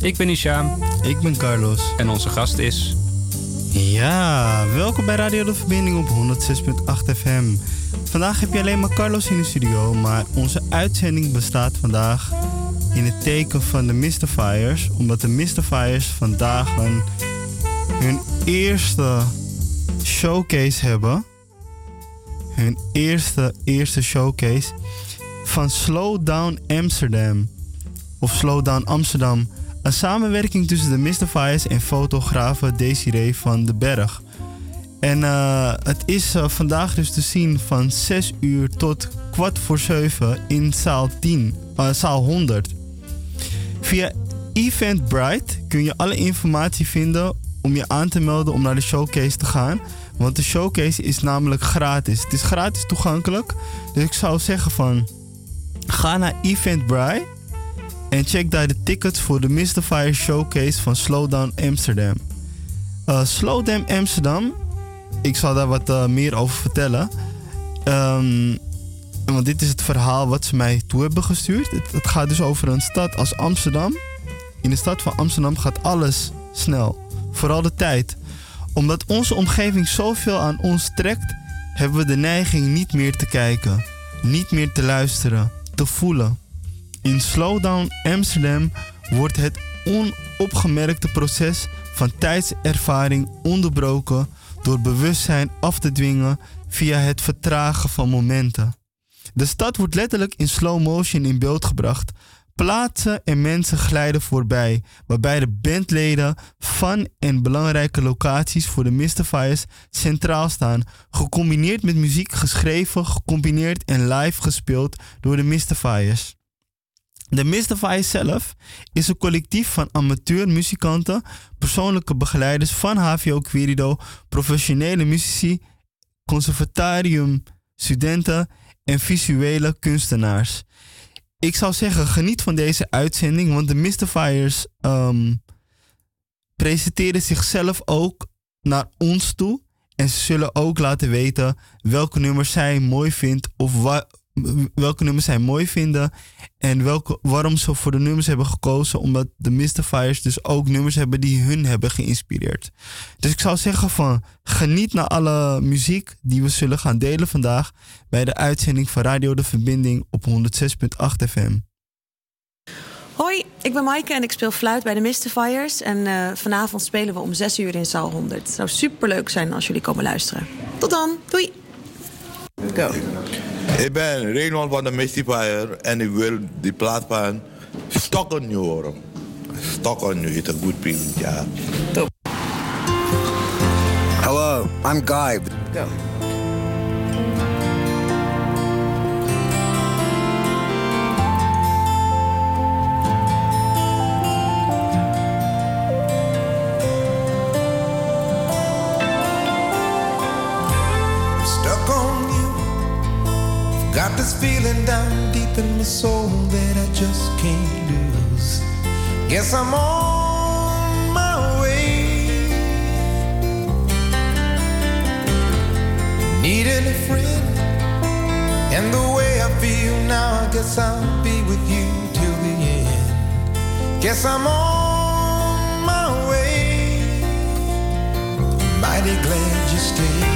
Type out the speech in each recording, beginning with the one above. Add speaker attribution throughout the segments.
Speaker 1: Ik ben Isham
Speaker 2: Ik ben Carlos.
Speaker 1: en onze gast is
Speaker 2: Ja, welkom bij Radio De Verbinding op 106.8 FM. Vandaag heb je alleen maar Carlos in de studio, maar onze uitzending bestaat vandaag in het teken van de Mystifiers. Omdat de Mystifiers vandaag een, hun eerste showcase hebben. Hun eerste, eerste showcase van Slow Down Amsterdam. Of Slow Down Amsterdam. Een samenwerking tussen de Mystifiers en fotografe Desiree van den Berg. En eh, het is eh, vandaag dus te zien van 6 uur tot kwart voor 7 in zaal 10, eh, zaal 100. Via Eventbrite kun je alle informatie vinden om je aan te melden om naar de showcase te gaan. Want de showcase is namelijk gratis. Het is gratis toegankelijk. Dus ik zou zeggen van ga naar Eventbrite en check daar de tickets voor de Mystifier Showcase van Slowdown Amsterdam. Uh, Slowdown Amsterdam, ik zal daar wat eh, meer over vertellen. Ehm, want dit is het verhaal wat ze mij toe hebben gestuurd. Het, het gaat dus over een stad als Amsterdam. In de stad van Amsterdam gaat alles snel. Vooral de tijd. Omdat onze omgeving zoveel aan ons trekt, hebben we de neiging niet meer te kijken, niet meer te luisteren, te voelen. In Slowdown Amsterdam wordt het onopgemerkte proces van tijdservaring onderbroken door bewustzijn af te dwingen via het vertragen van momenten. De stad wordt letterlijk in slow motion in beeld gebracht. Plaatsen en mensen glijden voorbij, waarbij de bandleden van en belangrijke locaties voor de Mystifiers centraal staan, gecombineerd met muziek geschreven, gecombineerd en live gespeeld door de Mystifiers. De Mystifiers zelf is een collectief van amateurmuzikanten, persoonlijke begeleiders van HVO Querido, professionele muzici, conservatorium studenten en visuele kunstenaars. Ik zou zeggen, geniet van deze uitzending, want de Mystifiers ehm, presenteren zichzelf ook naar ons toe. En ze zullen ook laten weten welke nummers zij mooi vindt of wa- welke nummers zij mooi vinden en welke, waarom ze voor de nummers hebben gekozen. Omdat de Mystifiers dus ook nummers hebben die hun hebben geïnspireerd. Dus ik zou zeggen van geniet naar alle muziek die we zullen gaan delen vandaag bij de uitzending van Radio De Verbinding op 106.8 FM.
Speaker 3: Hoi, ik ben Maaike en ik speel fluit bij de Mystifiers. En eh, vanavond spelen we om 6 uur in zaal 100. Het zou superleuk zijn als jullie komen luisteren. Tot dan, doei! Go.
Speaker 4: Ik ben Reinhold van de Mystifier en ik wil die plaat van Stock on You horen. Stock on You is een goed print, ja.
Speaker 5: Hello, I'm Guy.
Speaker 3: Go.
Speaker 6: This feeling down deep in my soul that I just can't lose. Guess I'm on my way. Needing a friend, and the way I feel now, I guess I'll be with you till the end. Guess I'm on my way. Mighty glad you stayed.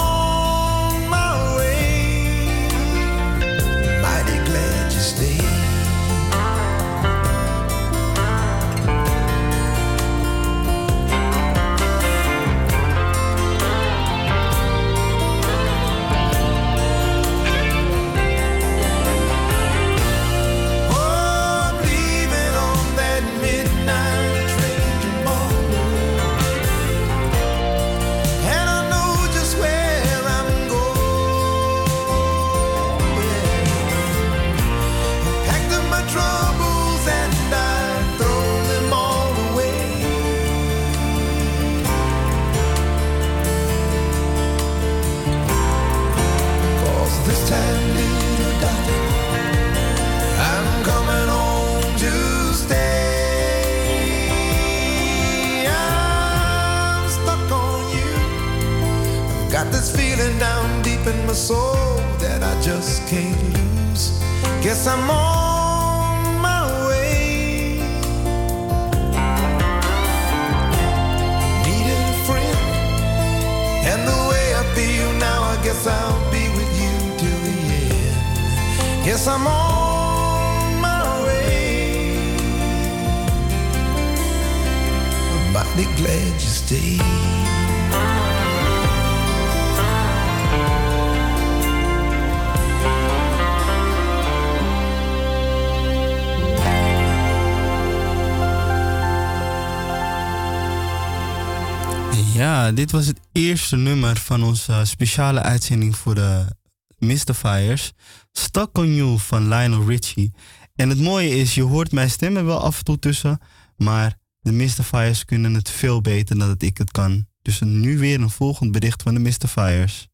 Speaker 2: dit was het eerste nummer van onze speciale uitzending voor de Mystifiers. Stuck on You van Lionel Richie. En het mooie is, je hoort mijn stemmen wel af en toe tussen, maar de Mystifiers kunnen het veel beter dan dat ik het kan. Dus nu weer een volgend bericht van de Mystifiers.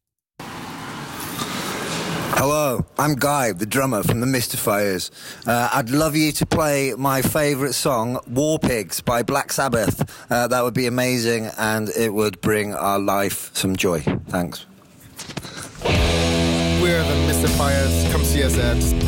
Speaker 5: Hello, I'm Guy, the drummer from the Mystifiers. Uh, I'd love you to play my favorite song, War Pigs by Black Sabbath. Uh, that would be amazing and it would bring our life some joy. Thanks.
Speaker 7: We're the Mystifiers. Come see us at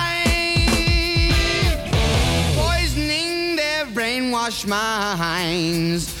Speaker 8: wash my hands.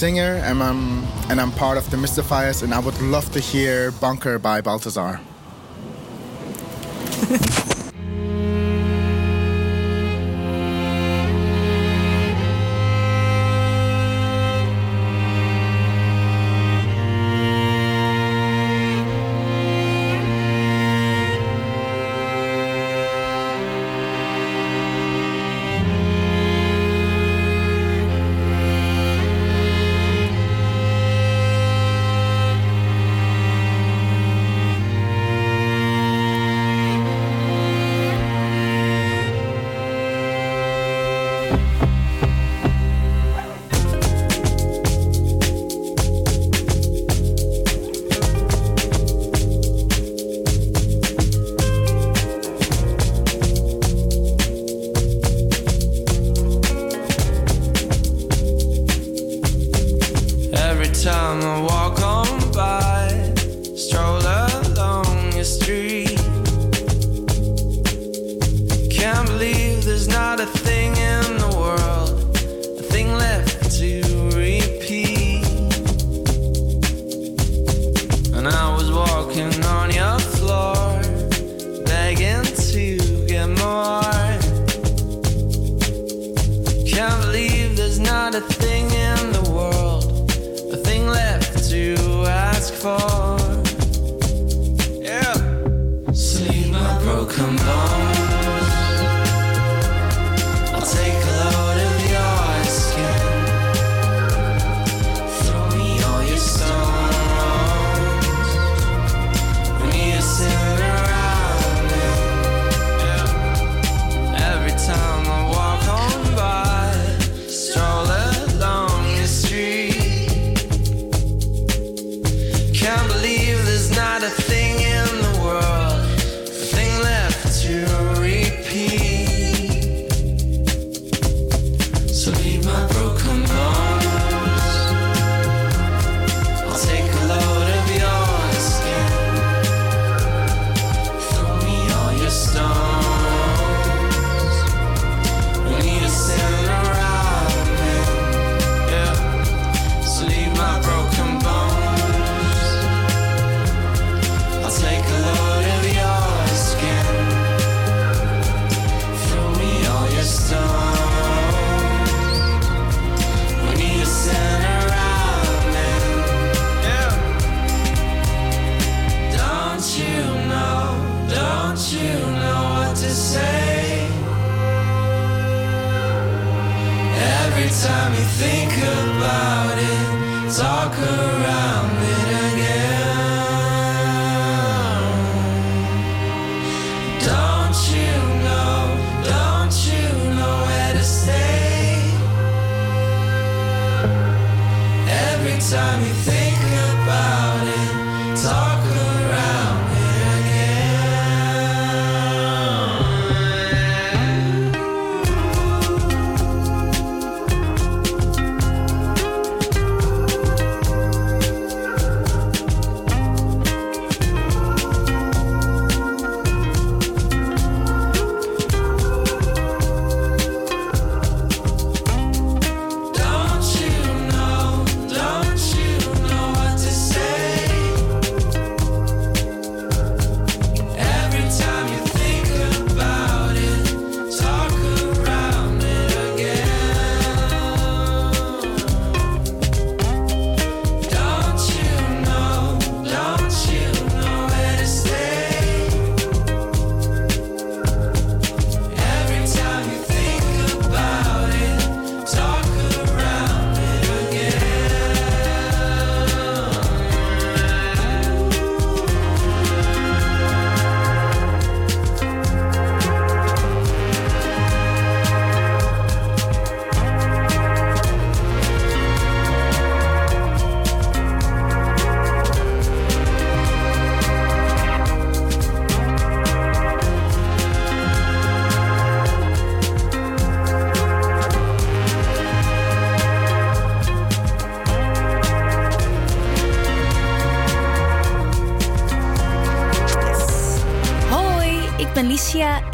Speaker 7: singer and I'm, and I'm part of the Mystifiers, and I would love to hear Bunker by Balthazar.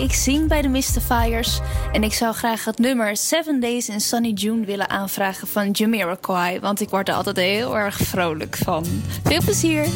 Speaker 9: ik zing bij de Mystifiers. En ik zou graag het nummer Seven Days in Sunny June willen aanvragen van Jamiroquai. Want ik word er altijd heel erg vrolijk van. Veel plezier!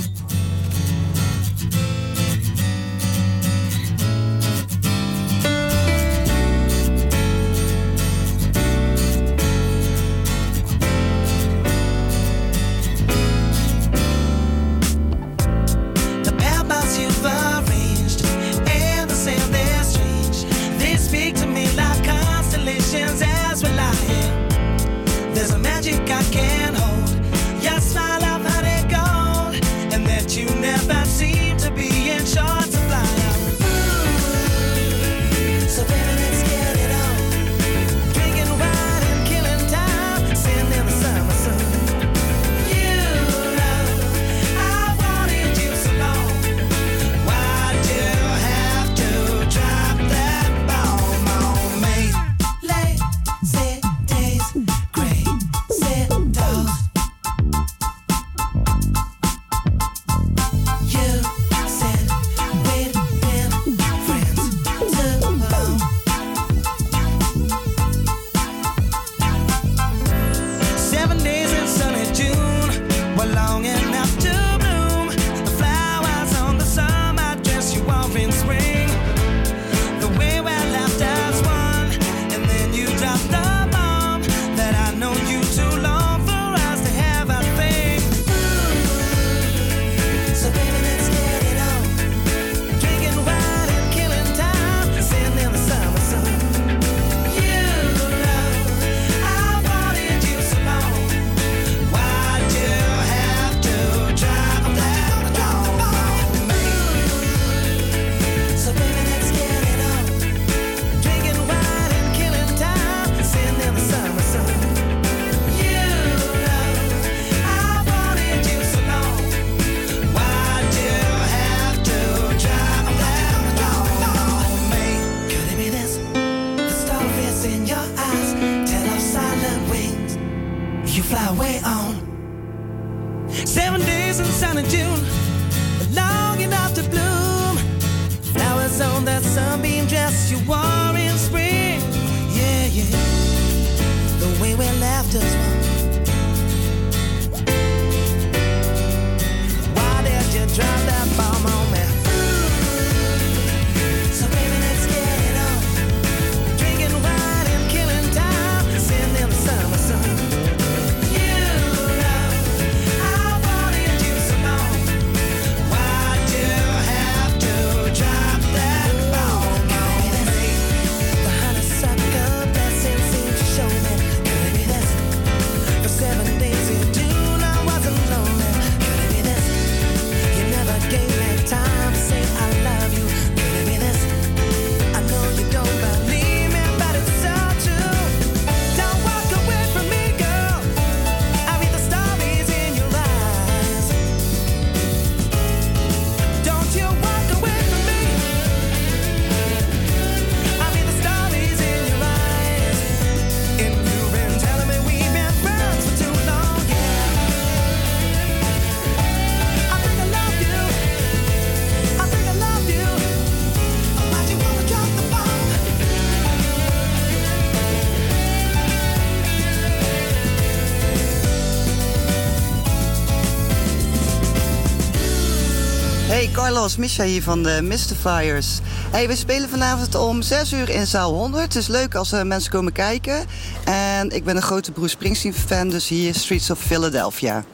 Speaker 10: Carlos Misha hier van de Mystifiers. Hey, we spelen vanavond om 6 uur in zaal 100. Het is leuk als er mensen komen kijken. En ik ben een grote Bruce Springsteen fan, dus hier Streets of Philadelphia.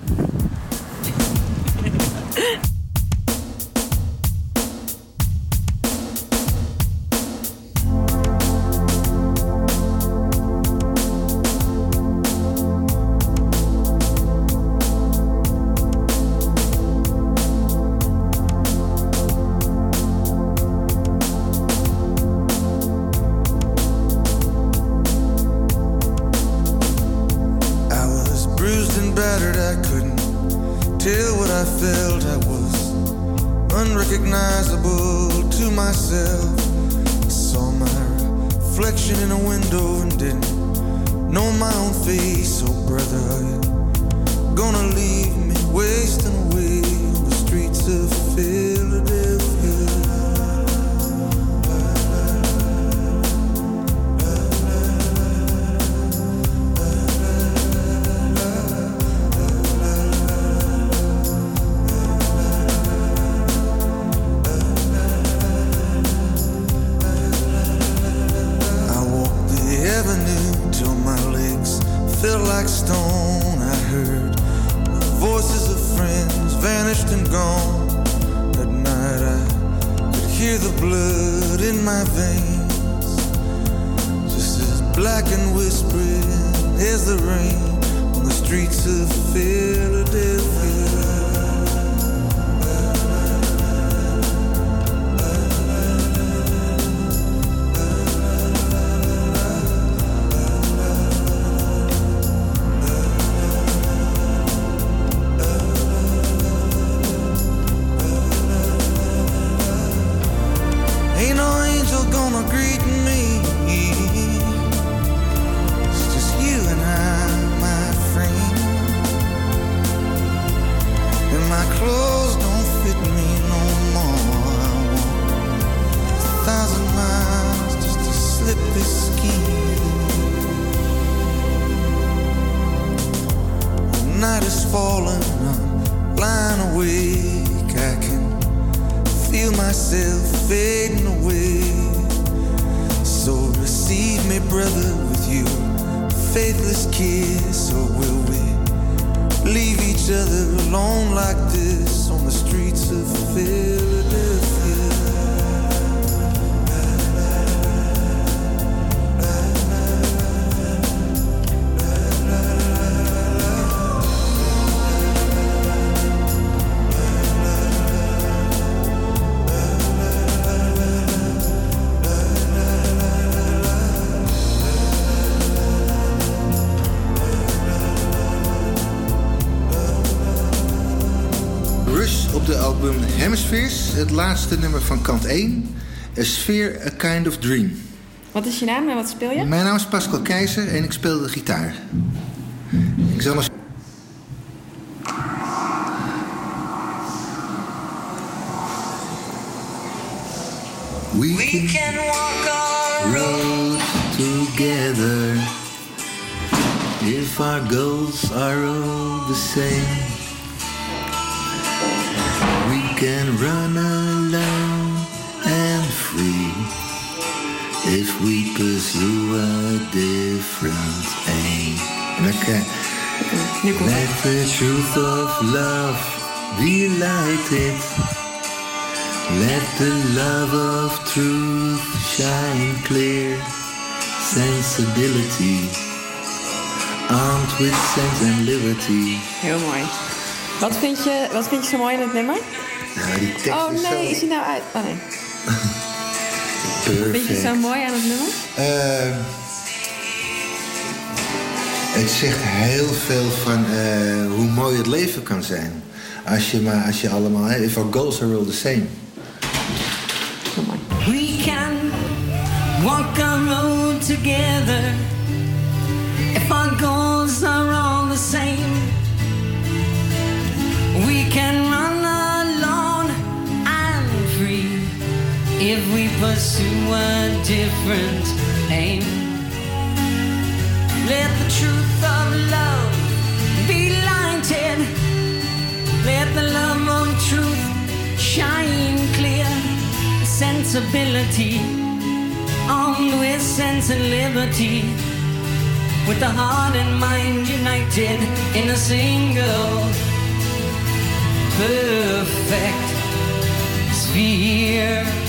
Speaker 6: window and didn't know my own face. Oh, brother, are you gonna leave me wasting away on the streets of Philly? faithless kiss, or will we leave each other alone like this on the streets of Philadelphia?
Speaker 11: laatste nummer van kant 1. A Sphere, A Kind of Dream.
Speaker 12: Wat is je naam en wat speel je?
Speaker 11: Mijn naam is Pascal Keizer en ik speel de gitaar. Ik zal maar... We can, walk our road together If our goals are the same We can run if we pursue a different aim. Okay. Let the truth of love be lighted. Let the love of truth shine clear. Sensibility, armed with sense and liberty.
Speaker 12: Heel mooi. Wat vind, je, wat vind je zo mooi in het nummer?
Speaker 11: Nou, die tekst
Speaker 12: Oh
Speaker 11: is
Speaker 12: nee,
Speaker 11: zo
Speaker 12: is hij nou uit? Oh nee.
Speaker 11: perfect.
Speaker 12: Vind je zo mooi aan het nummer?
Speaker 11: Eh, het zegt heel veel van eh, hoe mooi het leven kan zijn. Als je maar, als je allemaal, if our goals are all the same.
Speaker 13: We can walk our road together if our goals are all the same. We can if we pursue a different aim. Let the truth of love be lighted. Let the love of truth shine clear. Sensibility, armed with sense and liberty. With the heart and mind united in a single perfect sphere.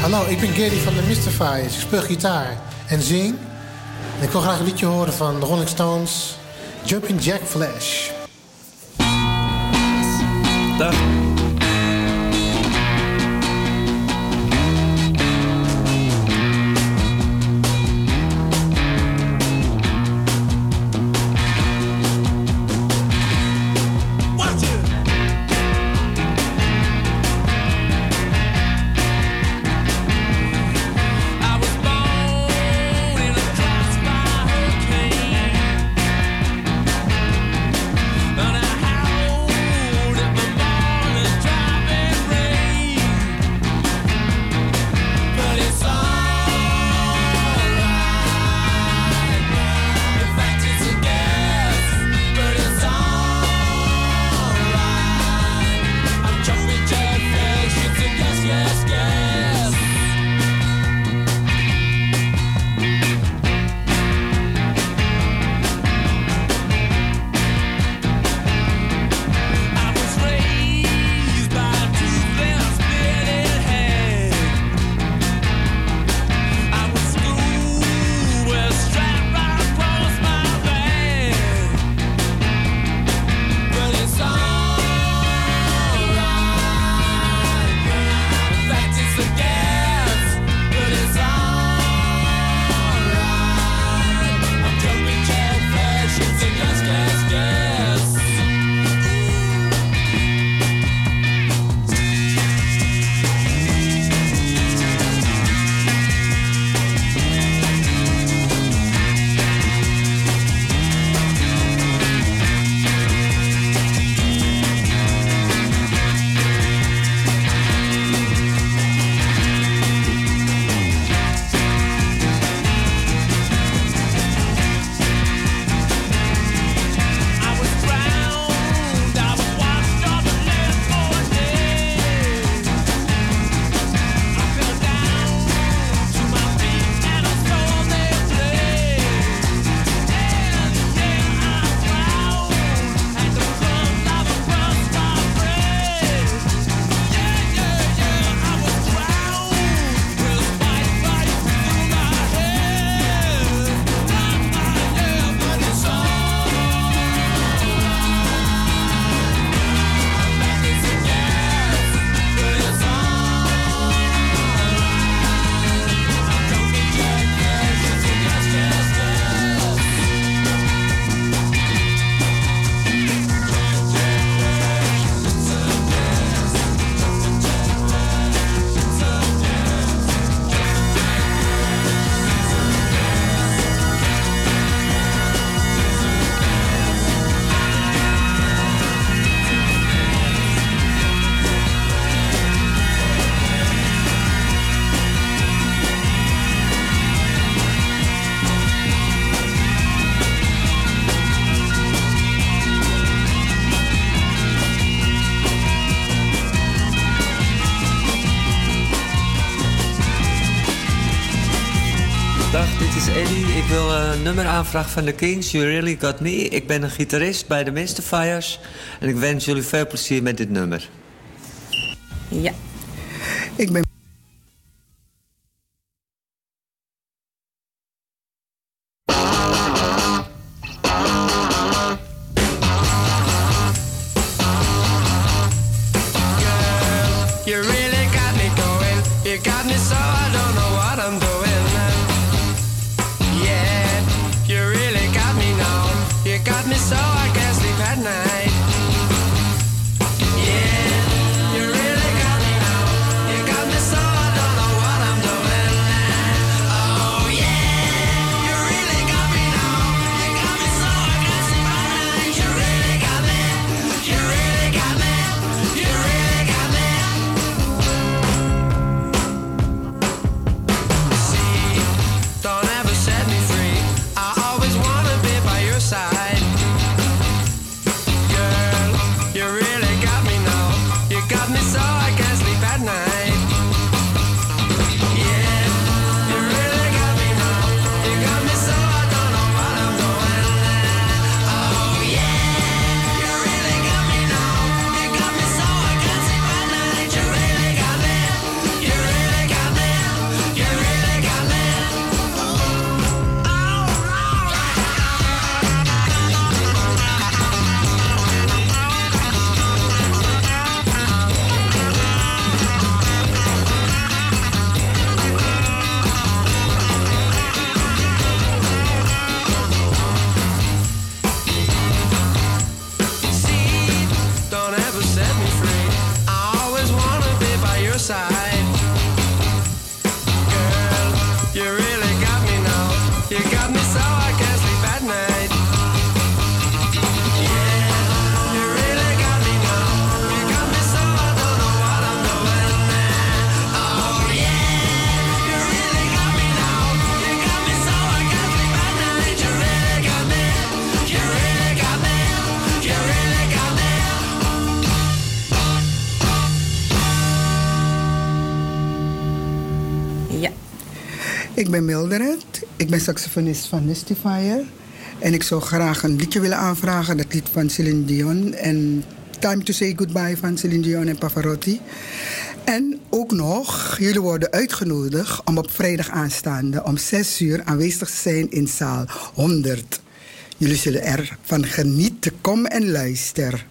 Speaker 14: Hallo, ik ben Gary van de Mystifiers. Ik speel gitaar en zing. Ik wil graag een liedje horen van de Rolling Stones. Jumping Jack Flash.
Speaker 15: Dag. Vraag van de Kings. You really got me. Ik ben een gitarist bij de fires En ik wens jullie veel plezier met dit nummer.
Speaker 16: Ja. Ik ben ben Mildred. Ik ben saxofonist van Mystifier. En ik zou graag een liedje willen aanvragen. Dat lied van Celine Dion. En Time to Say Goodbye van Celine Dion en Pavarotti. En ook nog, jullie worden uitgenodigd om op vrijdag aanstaande om 6 uur aanwezig te zijn in zaal 100. Jullie zullen ervan genieten. Kom en luister.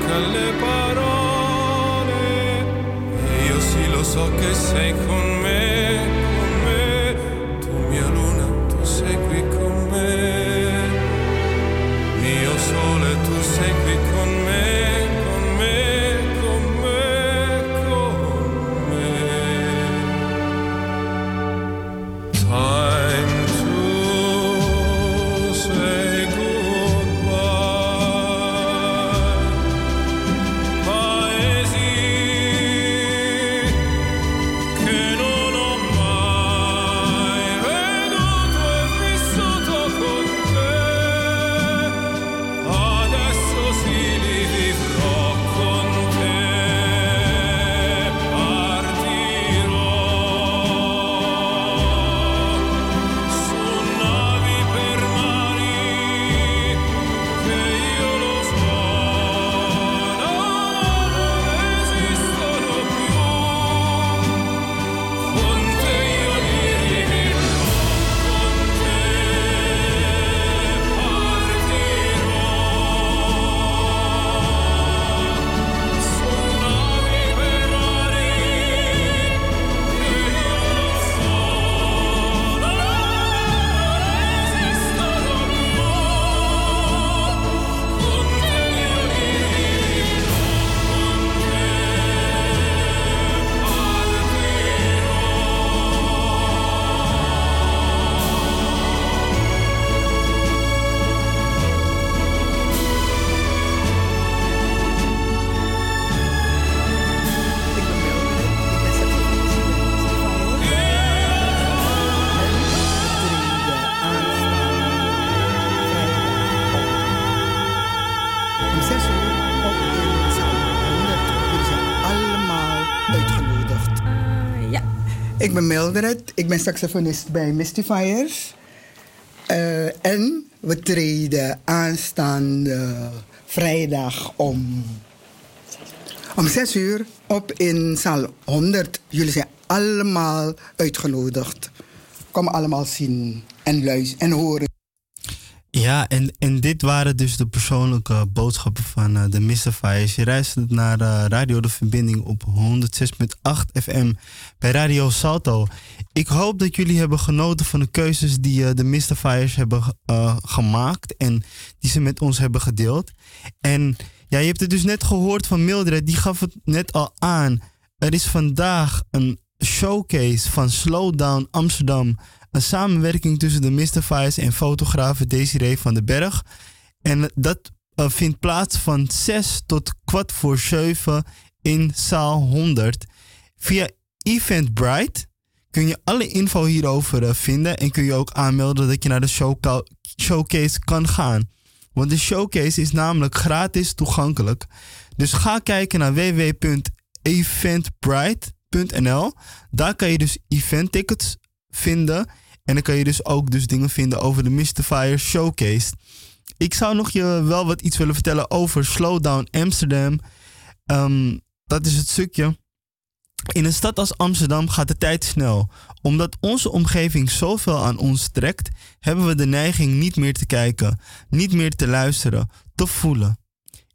Speaker 16: melancholy Mildred. Ik ben saxofonist bij Mystifiers. Eh, en we treden aanstaande vrijdag om, om 6 uur op in zaal 100. Jullie zijn allemaal uitgenodigd. Kom allemaal zien en luisteren en horen.
Speaker 2: Ja, en, en dit waren dus de persoonlijke boodschappen van eh, de Mystifiers. Je luistert naar eh, Radio De Verbinding op 106.8 FM bij Radio Salto. Ik hoop dat jullie hebben genoten van de keuzes die eh, de Mystifiers hebben gemaakt en die ze met ons hebben gedeeld. En ja, je hebt het dus net gehoord van Mildred, die gaf het net al aan. Er is vandaag een showcase van Slowdown Amsterdam. Een samenwerking tussen de Mystifiers en fotograaf Desiree van den Berg. En dat eh, vindt plaats van 6 tot kwart voor 7 in zaal 100. Via Eventbrite kun je alle info hierover eh, vinden. En kun je ook aanmelden dat je naar de showca- showcase kan gaan. Want de showcase is namelijk gratis toegankelijk. Dus ga kijken naar www.eventbrite.nl. Daar kan je dus eventtickets vinden. En dan kan je dus ook dus dingen vinden over de Mystifier Showcase. Ik zou nog je wel wat iets willen vertellen over Slowdown Amsterdam. Ehm, dat is het stukje. In een stad als Amsterdam gaat de tijd snel. Omdat onze omgeving zoveel aan ons trekt, hebben we de neiging niet meer te kijken, niet meer te luisteren, te voelen.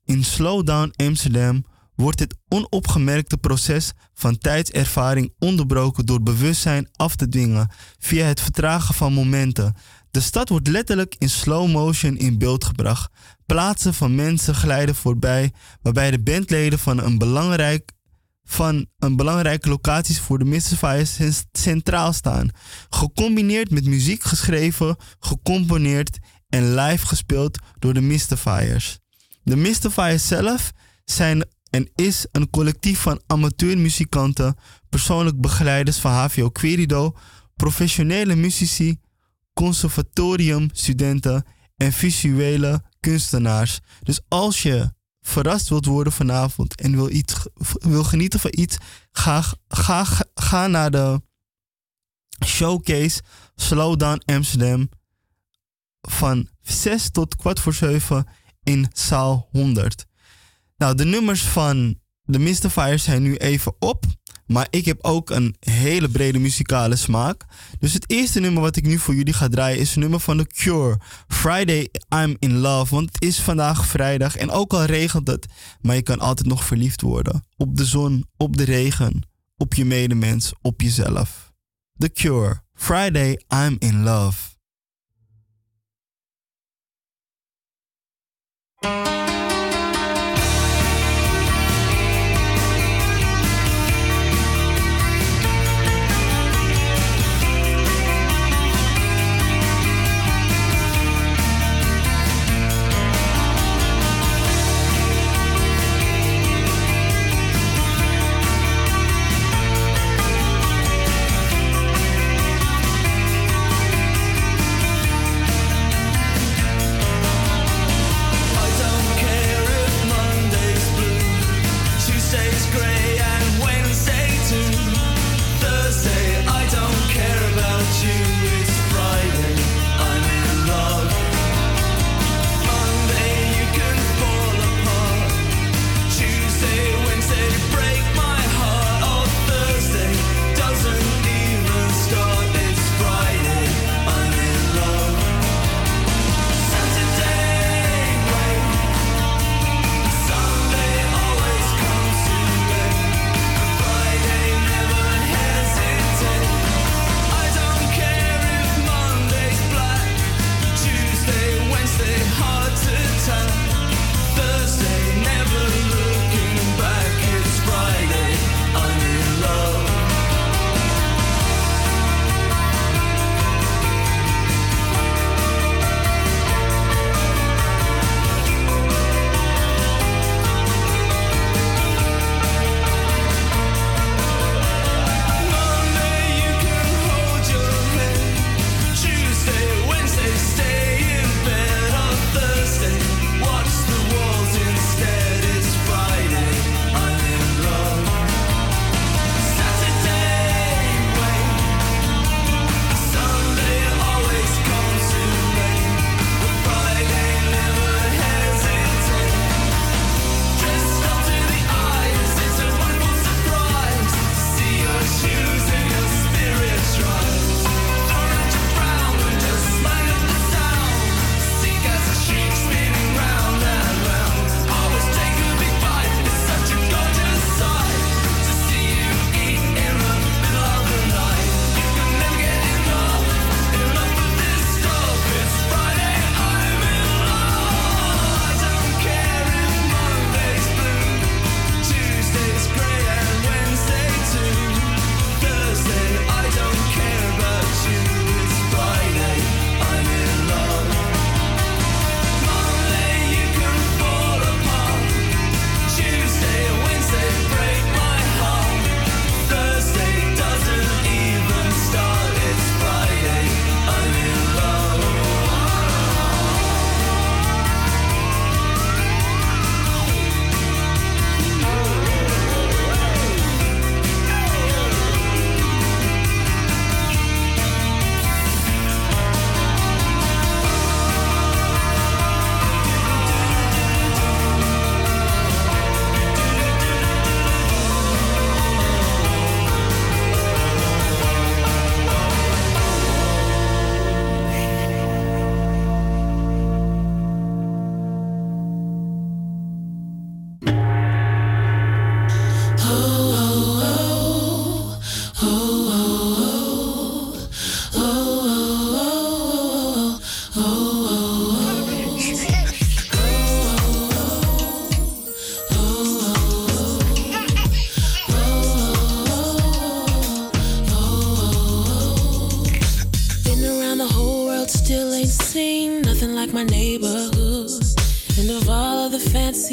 Speaker 2: In Slowdown Amsterdam wordt dit onopgemerkte proces van tijdservaring onderbroken door bewustzijn af te dwingen via het vertragen van momenten. De stad wordt letterlijk in slow motion in beeld gebracht. Plaatsen van mensen glijden voorbij, waarbij de bandleden van een belangrijk van een belangrijke locaties voor de Mystifiers cen- centraal staan. Gecombineerd met muziek geschreven, gecomponeerd en live gespeeld door de Mystifiers. De Mystifiers zelf zijn en is een collectief van amateurmuzikanten, persoonlijk begeleiders van HVO Querido, professionele muzici, conservatoriumstudenten en visuele kunstenaars. Dus als je verrast wilt worden vanavond en wil, iets, wil genieten van iets, ga, ga, ga naar de showcase Slowdown Amsterdam van 6 tot kwart voor 7 in zaal 100. Nou, de nummers van de Mystifiers zijn nu even op. Maar ik heb ook een hele brede muzikale smaak. Dus het eerste nummer wat ik nu voor jullie ga draaien is een nummer van The Cure. Friday I'm in Love. Want het is vandaag vrijdag. En ook al regent het, maar je kan altijd nog verliefd worden. Op de zon, op de regen, op je medemens, op jezelf. The Cure. Friday I'm in Love.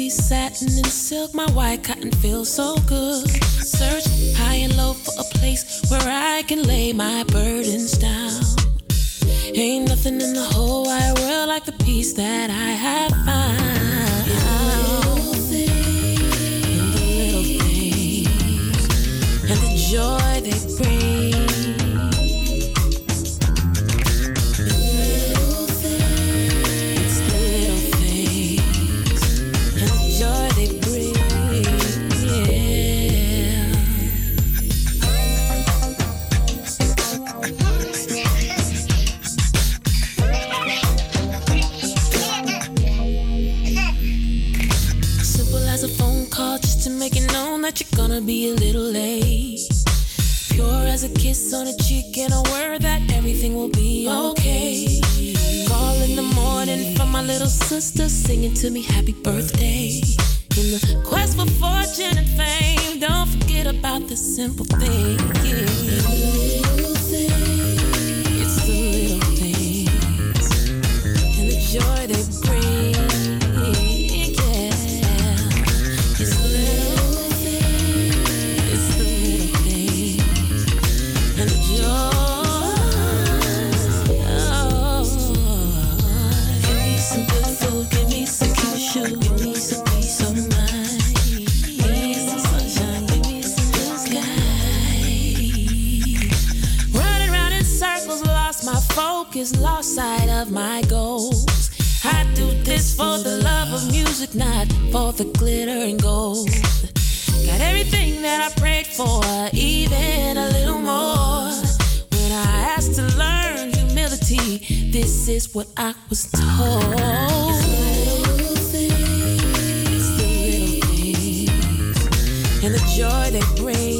Speaker 17: Satin and silk, my white a kiss on a cheek and a word that everything will be okay. Call in the morning from my little sister singing to me happy birthday. In the quest for fortune and fame, don't forget about the simple thing. It's the little things and the joy they of my goals. I do this for the love of music, not for the glitter and gold. Got everything that I prayed for, even a little more. When I asked to learn humility, this is what I was told. And the joy they bring.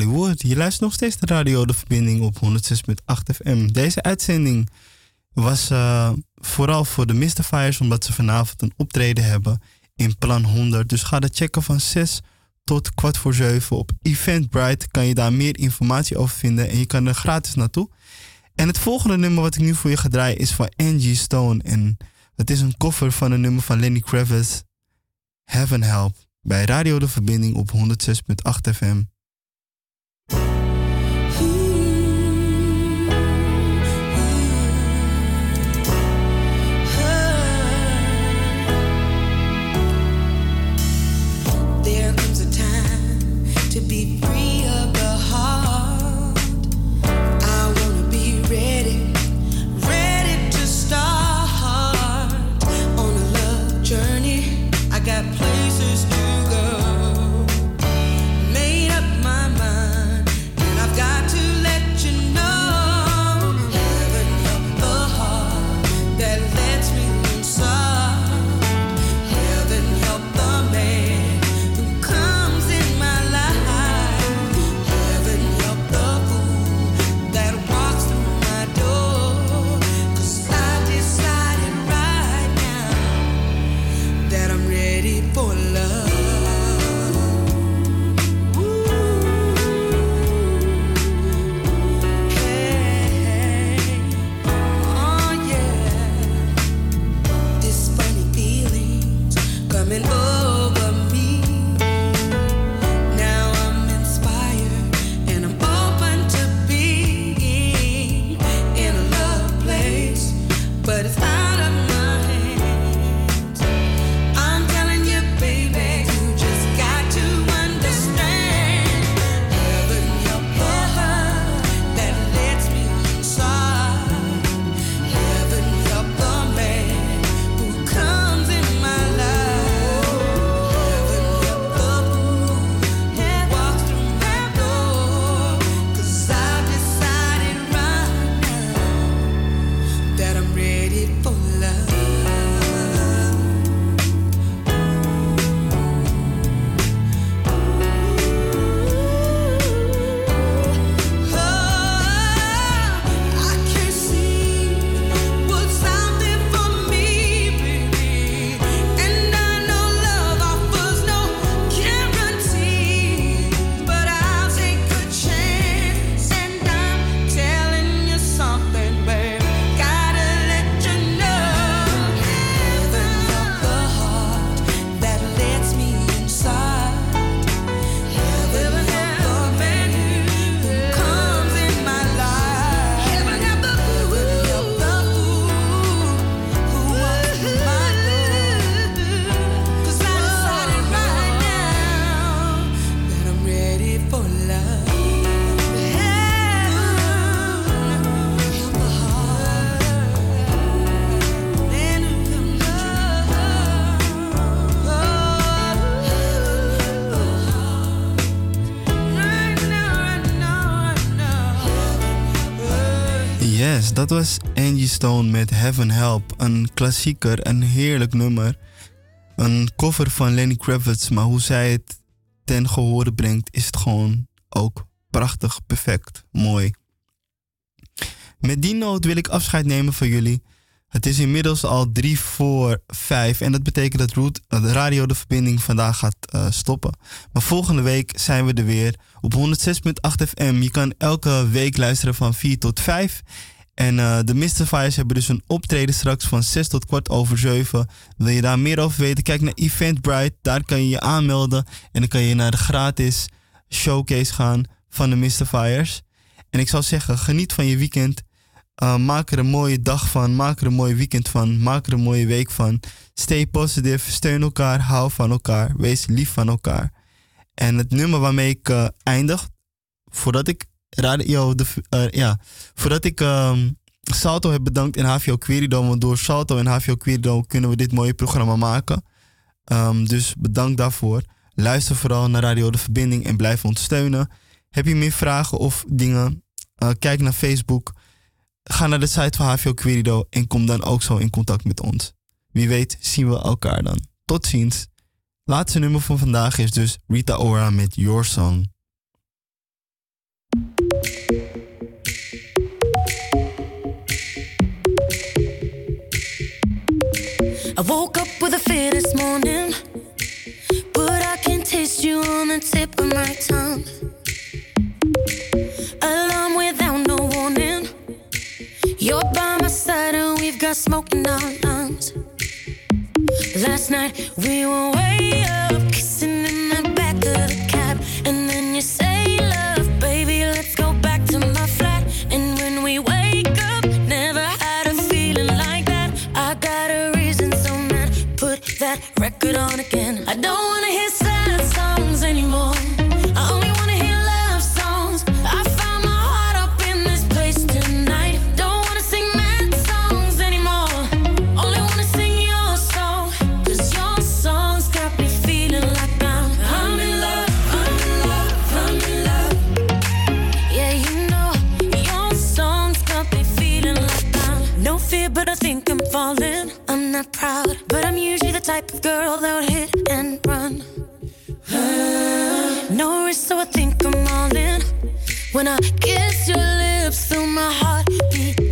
Speaker 2: Je luistert nog steeds de radio De Verbinding op 106.8 FM. Deze uitzending was eh, vooral voor de Mystifiers, omdat ze vanavond een optreden hebben in Plan 100. Dus ga dat checken van 6 tot kwart voor 7 op Eventbrite. Kan je daar meer informatie over vinden en je kan er gratis naartoe. En het volgende nummer wat ik nu voor je ga draaien is van Angie Stone. En het is een cover van een nummer van Lenny Kravitz, Heaven Help, bij Radio De Verbinding op 106.8 FM. Dat was Angie Stone met Heaven Help. Een klassieker, een heerlijk nummer. Een cover van Lenny Kravitz, maar hoe zij het ten gehore brengt, is het gewoon ook prachtig, perfect, mooi. Met die noot wil ik afscheid nemen van jullie. Het is inmiddels al drie voor vijf en dat betekent dat Root, eh, de radio de verbinding vandaag gaat eh, stoppen. Maar volgende week zijn we er weer op 106.8 FM. Je kan elke week luisteren van 4 tot 5. En eh, de Mystifiers hebben dus een optreden straks van 6 tot kwart over 7. Wil je daar meer over weten? Kijk naar Eventbrite. Daar kan je je aanmelden. En dan kan je naar de gratis showcase gaan van de Mystifiers. En ik zou zeggen, geniet van je weekend. Uh, maak er een mooie dag van. Maak er een mooi weekend van. Maak er een mooie week van. Stay positief. Steun elkaar. Hou van elkaar. Wees lief van elkaar. En het nummer waarmee ik uh, eindig. Voordat ik radio. De, uh, ja, voordat ik ehm, Salto heb bedankt in HVO Querido. Want door Salto en HVO Querido kunnen we dit mooie programma maken. Um, dus bedankt daarvoor. Luister vooral naar Radio De Verbinding en blijf ons steunen. Heb je meer vragen of dingen? Uh, kijk naar Facebook. Ga naar de site van HVO Querido en kom dan ook zo in contact met ons. Wie weet zien we elkaar dan. Tot ziens. Laatste nummer van vandaag is dus Rita Ora met Your Song.
Speaker 18: I woke up with a fear this morning, but I can taste you on the tip of my tongue. Alarm without no warning. You're by my side and we've got smoke in our lungs. Last night we were way up, kissing in the back of the cab, and then you say, I don't wanna hear sad songs anymore. I only wanna hear love songs. I found my heart up in this place tonight. Don't wanna sing mad songs anymore. Only wanna sing your song. Cause your songs got me feeling like I'm, I'm in love. I'm in love. I'm in love. Yeah, you know, your songs got me feeling like I'm no fear, but I think I'm falling. I'm not proud, but I'm usually type of girl that would hit and run. No risk, so I think I'm all in. When I kiss your lips, feel my heartbeat thump.